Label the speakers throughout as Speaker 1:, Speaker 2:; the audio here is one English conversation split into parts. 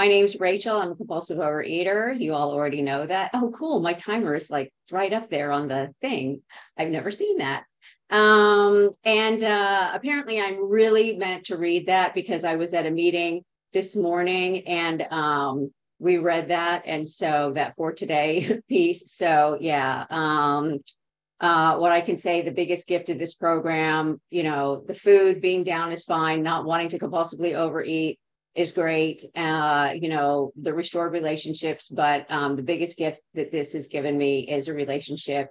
Speaker 1: my name's Rachel. I'm a compulsive overeater. You all already know that. Oh, cool. My timer is like right up there on the thing. I've never seen that. Um, and uh, apparently, I'm really meant to read that because I was at a meeting this morning and um, we read that. And so that for today piece. So, yeah. Um, uh, what I can say, the biggest gift of this program, you know, the food being down is fine, not wanting to compulsively overeat is great. Uh, you know, the restored relationships, but um, the biggest gift that this has given me is a relationship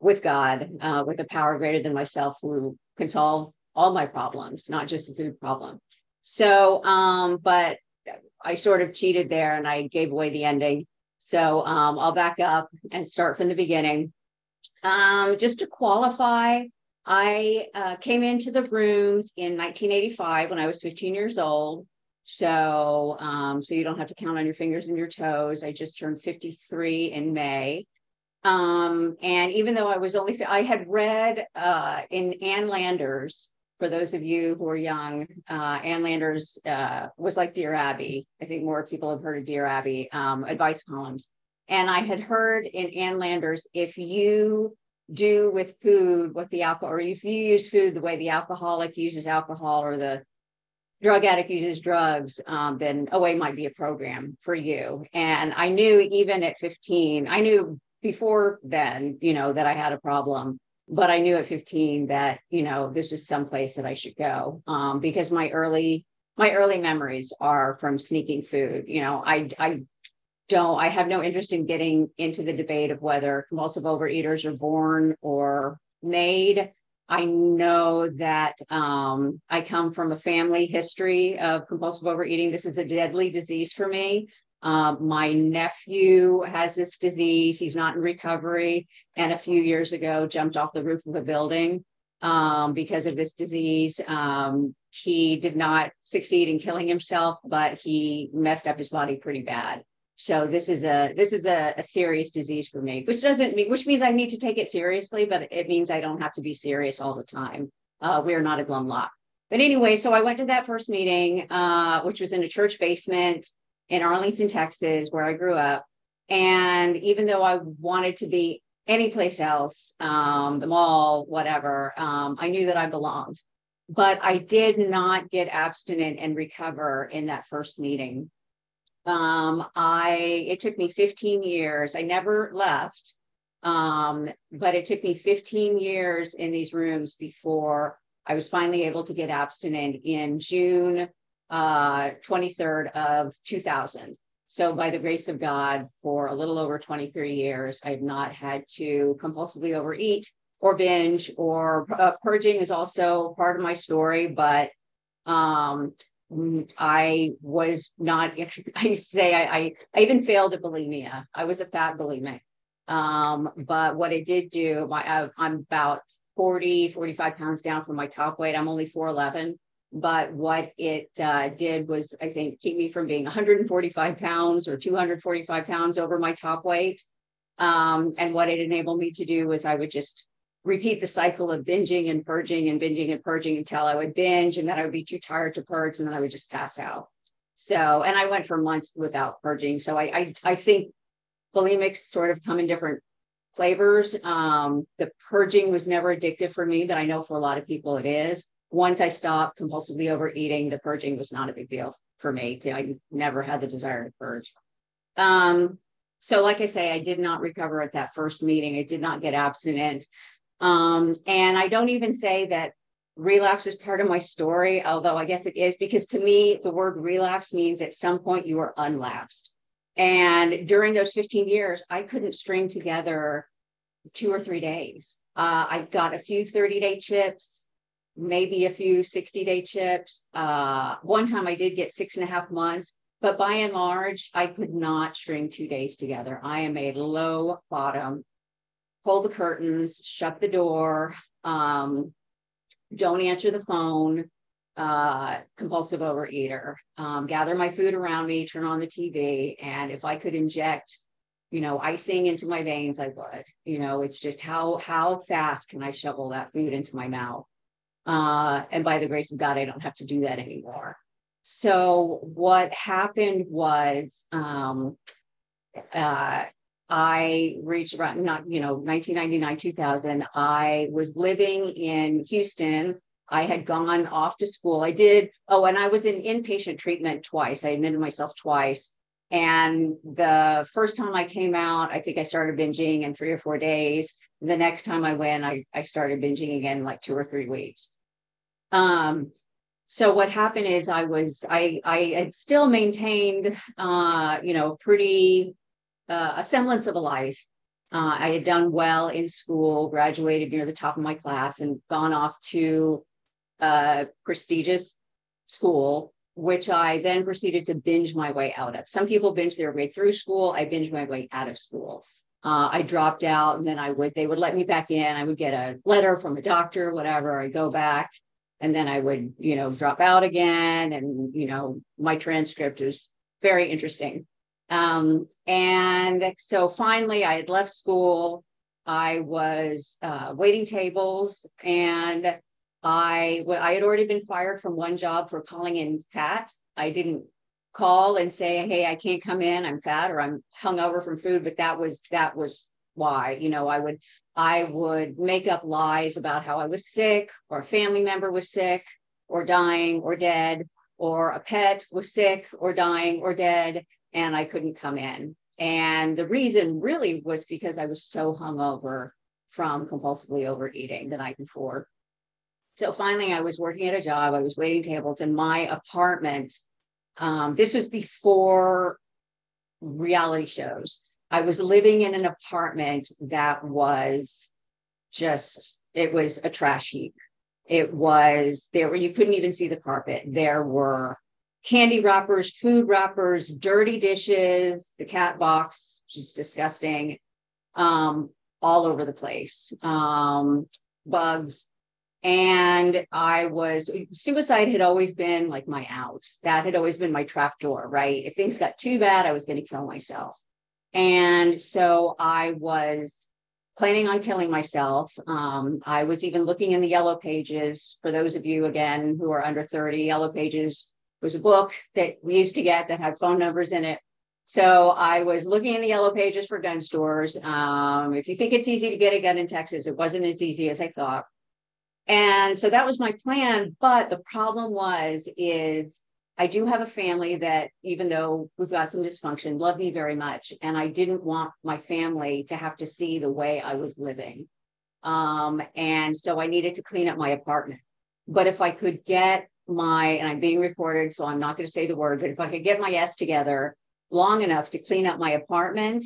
Speaker 1: with God, uh, with a power greater than myself who can solve all my problems, not just the food problem. So, um, but I sort of cheated there and I gave away the ending. So um, I'll back up and start from the beginning. Um, just to qualify, I uh, came into the rooms in 1985 when I was 15 years old. So, um, so you don't have to count on your fingers and your toes. I just turned 53 in May. Um, and even though I was only, I had read uh, in Ann Landers, for those of you who are young, uh, Ann Landers uh, was like Dear Abby. I think more people have heard of Dear Abby um, advice columns. And I had heard in Ann Landers, if you do with food what the alcohol, or if you use food the way the alcoholic uses alcohol or the drug addict uses drugs, um, then OA might be a program for you. And I knew even at 15, I knew before then, you know, that I had a problem, but I knew at 15 that, you know, this was someplace that I should go um, because my early, my early memories are from sneaking food. You know, I, I don't, I have no interest in getting into the debate of whether compulsive overeaters are born or made. I know that um, I come from a family history of compulsive overeating. This is a deadly disease for me. Um, my nephew has this disease. He's not in recovery. And a few years ago, jumped off the roof of a building um, because of this disease. Um, he did not succeed in killing himself, but he messed up his body pretty bad. So this is a this is a, a, serious disease for me, which doesn't mean which means I need to take it seriously, but it means I don't have to be serious all the time. Uh, we're not a glum lot. But anyway, so I went to that first meeting, uh, which was in a church basement in Arlington, Texas, where I grew up. And even though I wanted to be anyplace else, um, the mall, whatever, um, I knew that I belonged. But I did not get abstinent and recover in that first meeting. Um, I it took me 15 years. I never left, um, but it took me 15 years in these rooms before I was finally able to get abstinent in June uh, 23rd of 2000. So by the grace of God, for a little over 23 years, I've not had to compulsively overeat or binge or uh, purging is also part of my story, but um, I was not, I used to say I, I, I, even failed at bulimia. I was a fat bulimic. Um, but what it did do, my, I, I'm about 40, 45 pounds down from my top weight. I'm only 4'11. But what it uh, did was, I think, keep me from being 145 pounds or 245 pounds over my top weight. Um, and what it enabled me to do was I would just repeat the cycle of binging and purging and binging and purging until I would binge and then I would be too tired to purge and then I would just pass out. So, and I went for months without purging. So I, I, I think bulimics sort of come in different flavors. Um, the purging was never addictive for me, but I know for a lot of people it is. Once I stopped compulsively overeating, the purging was not a big deal for me. I never had the desire to purge. Um, so, like I say, I did not recover at that first meeting. I did not get abstinent. Um, and I don't even say that relapse is part of my story, although I guess it is, because to me, the word relapse means at some point you were unlapsed. And during those 15 years, I couldn't string together two or three days. Uh, I got a few 30 day chips, maybe a few 60 day chips. Uh, one time I did get six and a half months, but by and large, I could not string two days together. I am a low bottom pull the curtains, shut the door, um, don't answer the phone, uh, compulsive overeater, um, gather my food around me, turn on the TV. And if I could inject, you know, icing into my veins, I would. You know, it's just how how fast can I shovel that food into my mouth? Uh, and by the grace of God, I don't have to do that anymore. so what happened was um, uh, I reached around not you know 1999 2000. I was living in Houston. I had gone off to school. I did oh, and I was in inpatient treatment twice. I admitted myself twice. And the first time I came out, I think I started binging in three or four days. The next time I went, I, I started binging again like two or three weeks. Um, so what happened is I was I I had still maintained uh, you know pretty uh, a semblance of a life. Uh, I had done well in school, graduated near the top of my class, and gone off to a prestigious school, which I then proceeded to binge my way out of. Some people binge their way through school. I binge my way out of school. Uh, I dropped out, and then I would they would let me back in. I would get a letter from a doctor, whatever. I go back and then I would, you know, drop out again. And, you know, my transcript is very interesting. Um, and so finally, I had left school. I was uh, waiting tables and I, I had already been fired from one job for calling in fat. I didn't call and say, Hey, I can't come in. I'm fat or I'm hungover from food. But that was, that was why, you know, I would I would make up lies about how I was sick, or a family member was sick, or dying, or dead, or a pet was sick, or dying, or dead, and I couldn't come in. And the reason really was because I was so hungover from compulsively overeating the night before. So finally, I was working at a job, I was waiting tables in my apartment. Um, this was before reality shows. I was living in an apartment that was just, it was a trash heap. It was, there were, you couldn't even see the carpet. There were candy wrappers, food wrappers, dirty dishes, the cat box, just disgusting, um, all over the place, um, bugs. And I was, suicide had always been like my out. That had always been my trap door, right? If things got too bad, I was going to kill myself. And so I was planning on killing myself. Um, I was even looking in the yellow pages. For those of you, again, who are under 30, Yellow Pages was a book that we used to get that had phone numbers in it. So I was looking in the yellow pages for gun stores. Um, if you think it's easy to get a gun in Texas, it wasn't as easy as I thought. And so that was my plan. But the problem was, is I do have a family that, even though we've got some dysfunction, love me very much. And I didn't want my family to have to see the way I was living. Um, and so I needed to clean up my apartment. But if I could get my, and I'm being recorded, so I'm not going to say the word, but if I could get my S together long enough to clean up my apartment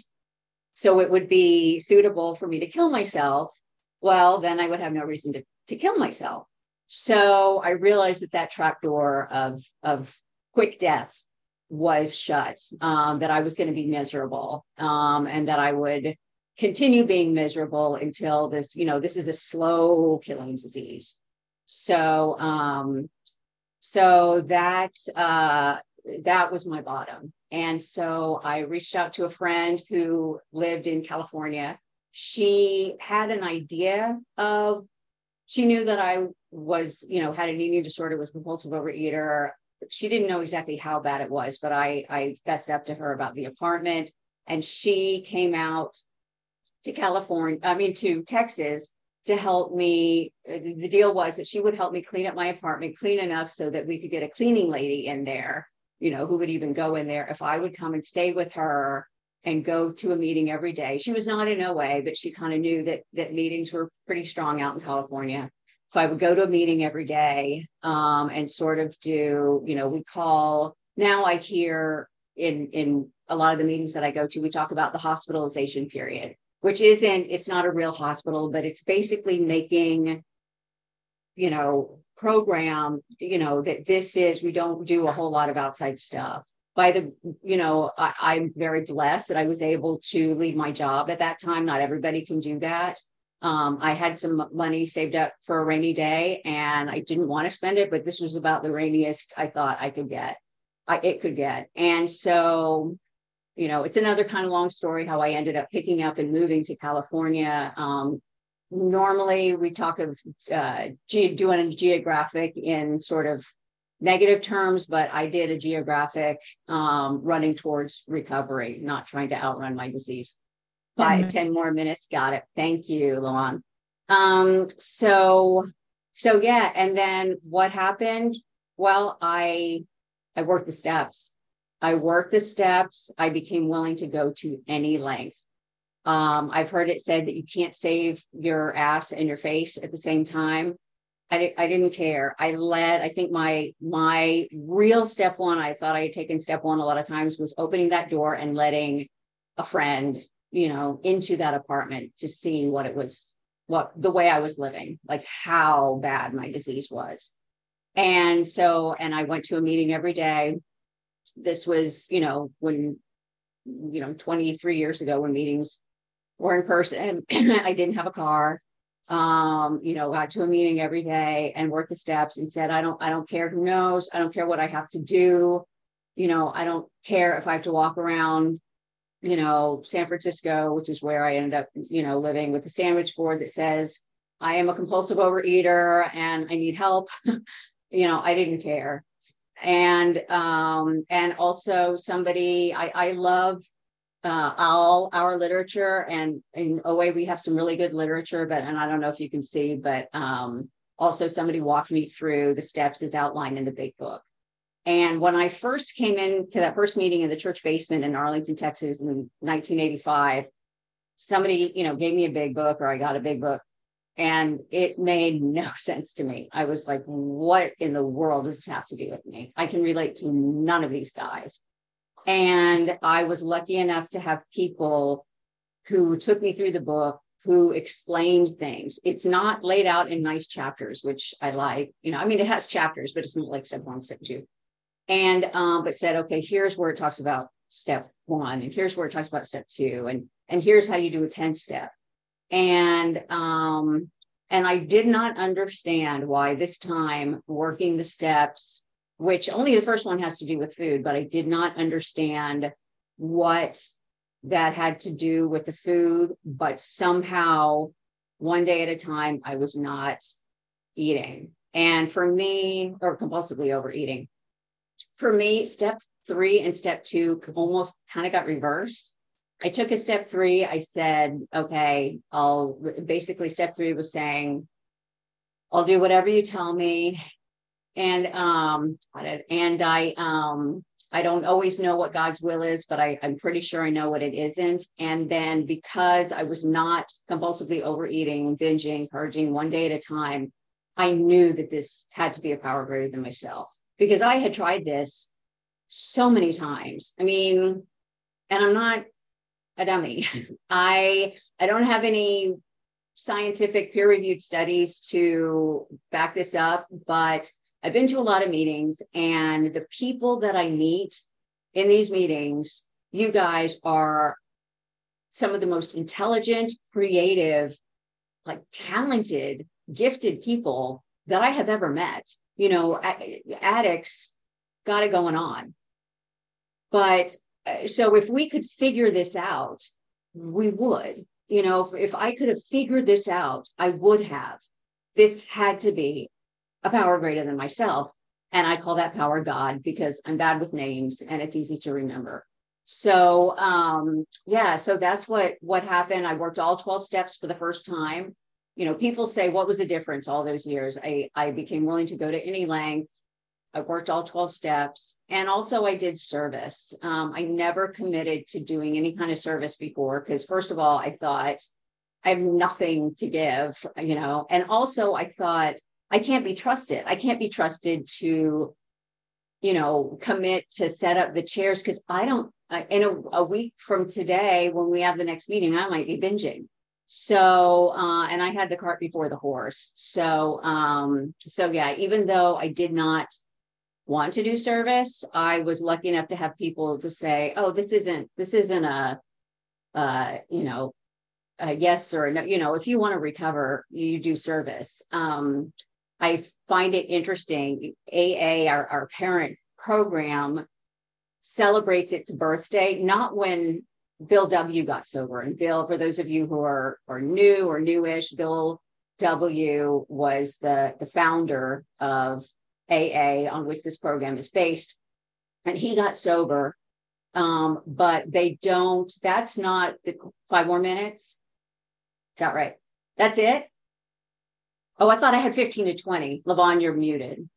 Speaker 1: so it would be suitable for me to kill myself, well, then I would have no reason to, to kill myself. So I realized that that trapdoor of, of quick death was shut, um, that I was going to be miserable um, and that I would continue being miserable until this, you know, this is a slow killing disease. So, um, so that, uh, that was my bottom. And so I reached out to a friend who lived in California. She had an idea of, she knew that I was, you know, had an eating disorder, was compulsive overeater she didn't know exactly how bad it was, but I I fessed up to her about the apartment, and she came out to California, I mean to Texas to help me. The deal was that she would help me clean up my apartment, clean enough so that we could get a cleaning lady in there, you know, who would even go in there if I would come and stay with her and go to a meeting every day. She was not in OA, but she kind of knew that that meetings were pretty strong out in California so I would go to a meeting every day um, and sort of do, you know, we call now I hear in in a lot of the meetings that I go to, we talk about the hospitalization period, which isn't, it's not a real hospital, but it's basically making, you know, program, you know, that this is, we don't do a whole lot of outside stuff. By the, you know, I, I'm very blessed that I was able to leave my job at that time. Not everybody can do that. Um, I had some money saved up for a rainy day and I didn't want to spend it, but this was about the rainiest I thought I could get. I, it could get. And so, you know, it's another kind of long story how I ended up picking up and moving to California. Um, normally we talk of uh, ge- doing a geographic in sort of negative terms, but I did a geographic um, running towards recovery, not trying to outrun my disease. Five, 10 more minutes. Got it. Thank you, Luan. Um, so, so yeah. And then what happened? Well, I, I worked the steps. I worked the steps. I became willing to go to any length. Um, I've heard it said that you can't save your ass and your face at the same time. I, I didn't care. I led, I think my my real step one, I thought I had taken step one a lot of times, was opening that door and letting a friend, you know, into that apartment to see what it was, what the way I was living, like how bad my disease was. And so, and I went to a meeting every day. This was, you know, when, you know, 23 years ago when meetings were in person. I didn't have a car um, you know, got to a meeting every day and worked the steps and said, I don't, I don't care who knows, I don't care what I have to do. You know, I don't care if I have to walk around, you know, San Francisco, which is where I ended up, you know, living with a sandwich board that says, I am a compulsive overeater and I need help. you know, I didn't care. And um, and also somebody I, I love uh, all our literature and in OA we have some really good literature, but and I don't know if you can see, but um, also somebody walked me through the steps as outlined in the big book. And when I first came into that first meeting in the church basement in Arlington, Texas in 1985, somebody, you know, gave me a big book or I got a big book and it made no sense to me. I was like, what in the world does this have to do with me? I can relate to none of these guys. And I was lucky enough to have people who took me through the book who explained things. It's not laid out in nice chapters, which I like. You know, I mean, it has chapters, but it's not like step one, step two. And um, but said, okay, here's where it talks about step one, and here's where it talks about step two, and and here's how you do a 10 step. And um, and I did not understand why this time working the steps which only the first one has to do with food, but I did not understand what that had to do with the food. But somehow, one day at a time, I was not eating. And for me, or compulsively overeating, for me, step three and step two almost kind of got reversed. I took a step three. I said, okay, I'll basically step three was saying, I'll do whatever you tell me. And um and i um i don't always know what god's will is but I, i'm pretty sure i know what it isn't. And then because i was not compulsively overeating binging purging one day at a time i knew that this had to be a power greater than myself because i had tried this so many times. I mean and i'm not a dummy mm-hmm. i i don't have any scientific peer reviewed studies to back this up but I've been to a lot of meetings, and the people that I meet in these meetings, you guys are some of the most intelligent, creative, like talented, gifted people that I have ever met. You know, addicts got it going on. But so if we could figure this out, we would. You know, if, if I could have figured this out, I would have. This had to be a power greater than myself. And I call that power God because I'm bad with names and it's easy to remember. So um, yeah, so that's what what happened. I worked all 12 steps for the first time. You know, people say, what was the difference all those years? I, I became willing to go to any length. I worked all 12 steps. And also I did service. Um, I never committed to doing any kind of service before because first of all, I thought I have nothing to give, you know, and also I thought I can't be trusted. I can't be trusted to, you know, commit to set up the chairs because I don't. Uh, in a, a, week from today, when we have the next meeting, I might be binging. So, uh, and I had the cart before the horse. So, um, so yeah, even though I did not want to do service, I was lucky enough to have people to say, "Oh, this isn't this isn't a, uh, you know, a yes or no. You know, if you want to recover, you do service." Um, I find it interesting. AA, our, our parent program, celebrates its birthday, not when Bill W got sober. And Bill, for those of you who are, are new or newish, Bill W was the, the founder of AA on which this program is based. And he got sober. Um, but they don't, that's not the five more minutes. Is that right? That's it? Oh, I thought I had 15 to 20. Levon, you're muted.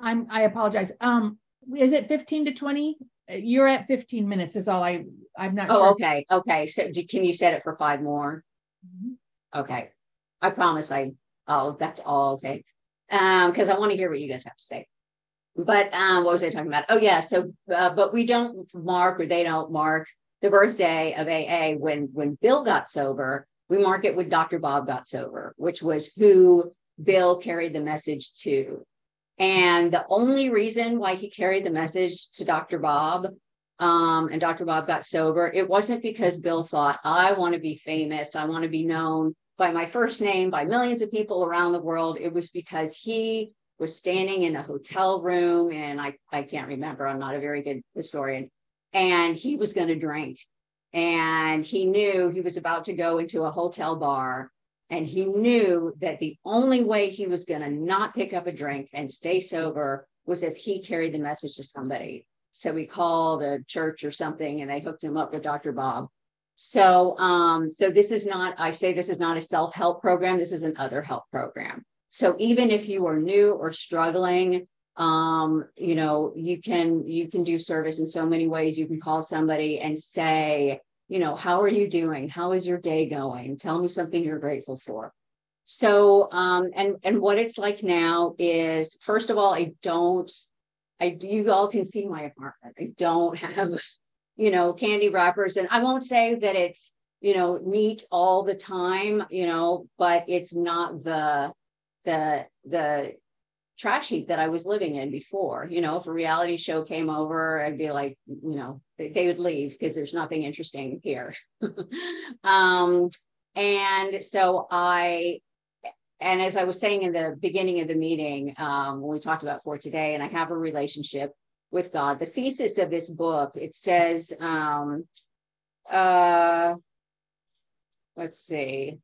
Speaker 2: I'm, I apologize. Um, is it 15 to 20? You're at 15 minutes is all I, I'm not
Speaker 1: Oh,
Speaker 2: sure.
Speaker 1: okay. Okay. So do- can you set it for five more?
Speaker 2: Mhm.
Speaker 1: Okay. I promise I, oh, that's all I'll take. Um, because I want to hear what you guys have to say. But um, what was I talking about? Oh, yeah. So, uh, but we don't mark or they don't mark the birthday of AA when when Bill got sober. We mark it when Dr. Bob got sober, which was who Bill carried the message to. And the only reason why he carried the message to Dr. Bob um, and Dr. Bob got sober, it wasn't because Bill thought, I want to be famous, I want to be known by my first name by millions of people around the world. It was because he was standing in a hotel room, and I, I can't remember, I'm not a very good historian, and he was going to drink. And he knew he was about to go into a hotel bar and he knew that the only way he was going to not pick up a drink and stay sober was if he carried the message to somebody. So we called a church or something and they hooked him up with Dr. Bob. So um, so this is not, I say this is not a self-help program, this is an other help program. So even if you are new or struggling, um, you know, you can you can do service in so many ways. You can call somebody and say, you know, how are you doing? How is your day going? Tell me something you're grateful for. So, um, and and what it's like now is, first of all, I don't, I you all can see my apartment. I don't have, you know, candy wrappers, and I won't say that it's, you know, neat all the time, you know, but it's not the, the the trash heap that I was living in before. You know, if a reality show came over, I'd be like, you know, they, would leave because there's nothing interesting here. um, and so I, and as I was saying in the beginning of the meeting, um, when we talked about for today, and I have a relationship with God, the thesis of this book, it says, um, uh, let's see,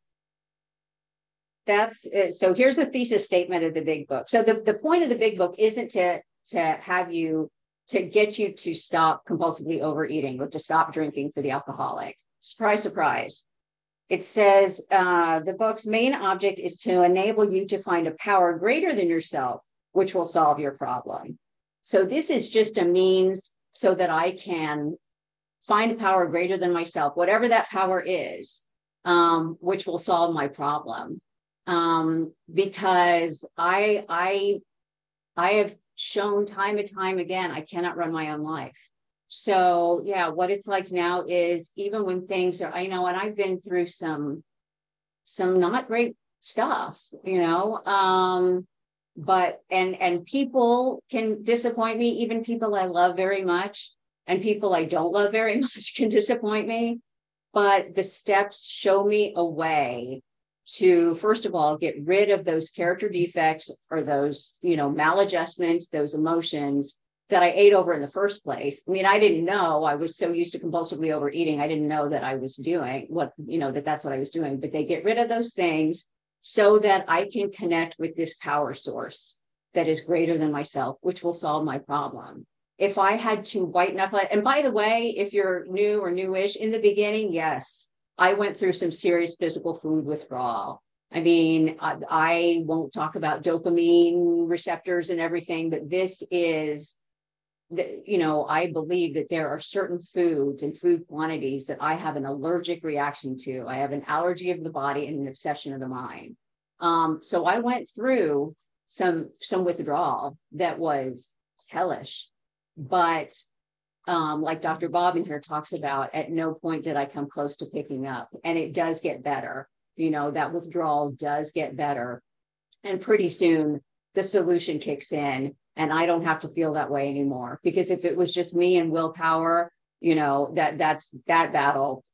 Speaker 1: that's uh, so here's the thesis statement of the big book. So the, the point of the big book isn't to to have you to get you to stop compulsively overeating or to stop drinking for the alcoholic. Surprise surprise. It says uh, the book's main object is to enable you to find a power greater than yourself which will solve your problem so this is just a means so that i can find a power greater than myself whatever that power is um, which will solve my problem um, because I I I have shown time and time again I cannot run my own life. So yeah, what it's like now is even when things are I know, and I've been through some some not great stuff, you know. Um, but and and people can disappoint me, even people I love very much, and people I don't love very much can disappoint me. But the steps show me a way to first of all get rid of those character defects or those you know maladjustments those emotions that i ate over in the first place i mean i didn't know i was so used to compulsively overeating i didn't know that i was doing what you know that that's what i was doing but they get rid of those things so that i can connect with this power source that is greater than myself which will solve my problem if i had to white knuckle it and by the way if you're new or newish in the beginning yes I went through some serious physical food withdrawal. I mean, I, I, won't talk about dopamine receptors and everything, but this is, you know, I believe that there are certain foods and food quantities that I have an allergic reaction to. I have an allergy of the body and an obsession of the mind. Um, so I went through some some withdrawal that was hellish, but um, like Dr. Bob in here talks about, at no point did I come close to picking up. And it does get better. You know, that withdrawal does get better. And pretty soon the solution kicks in and I don't have to feel that way anymore. Because if it was just me and willpower, you know, that that's that battle,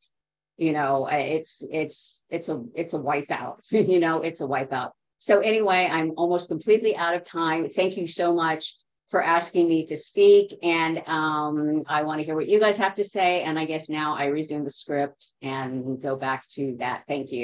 Speaker 1: you know, it's it's it's a it's a wipeout, you know, it's a wipeout. So anyway, I'm almost completely out of time. Thank you so much for asking me to speak. And um, I want to hear what you guys have to say. And I guess now I resume the script and go back to that. Thank you.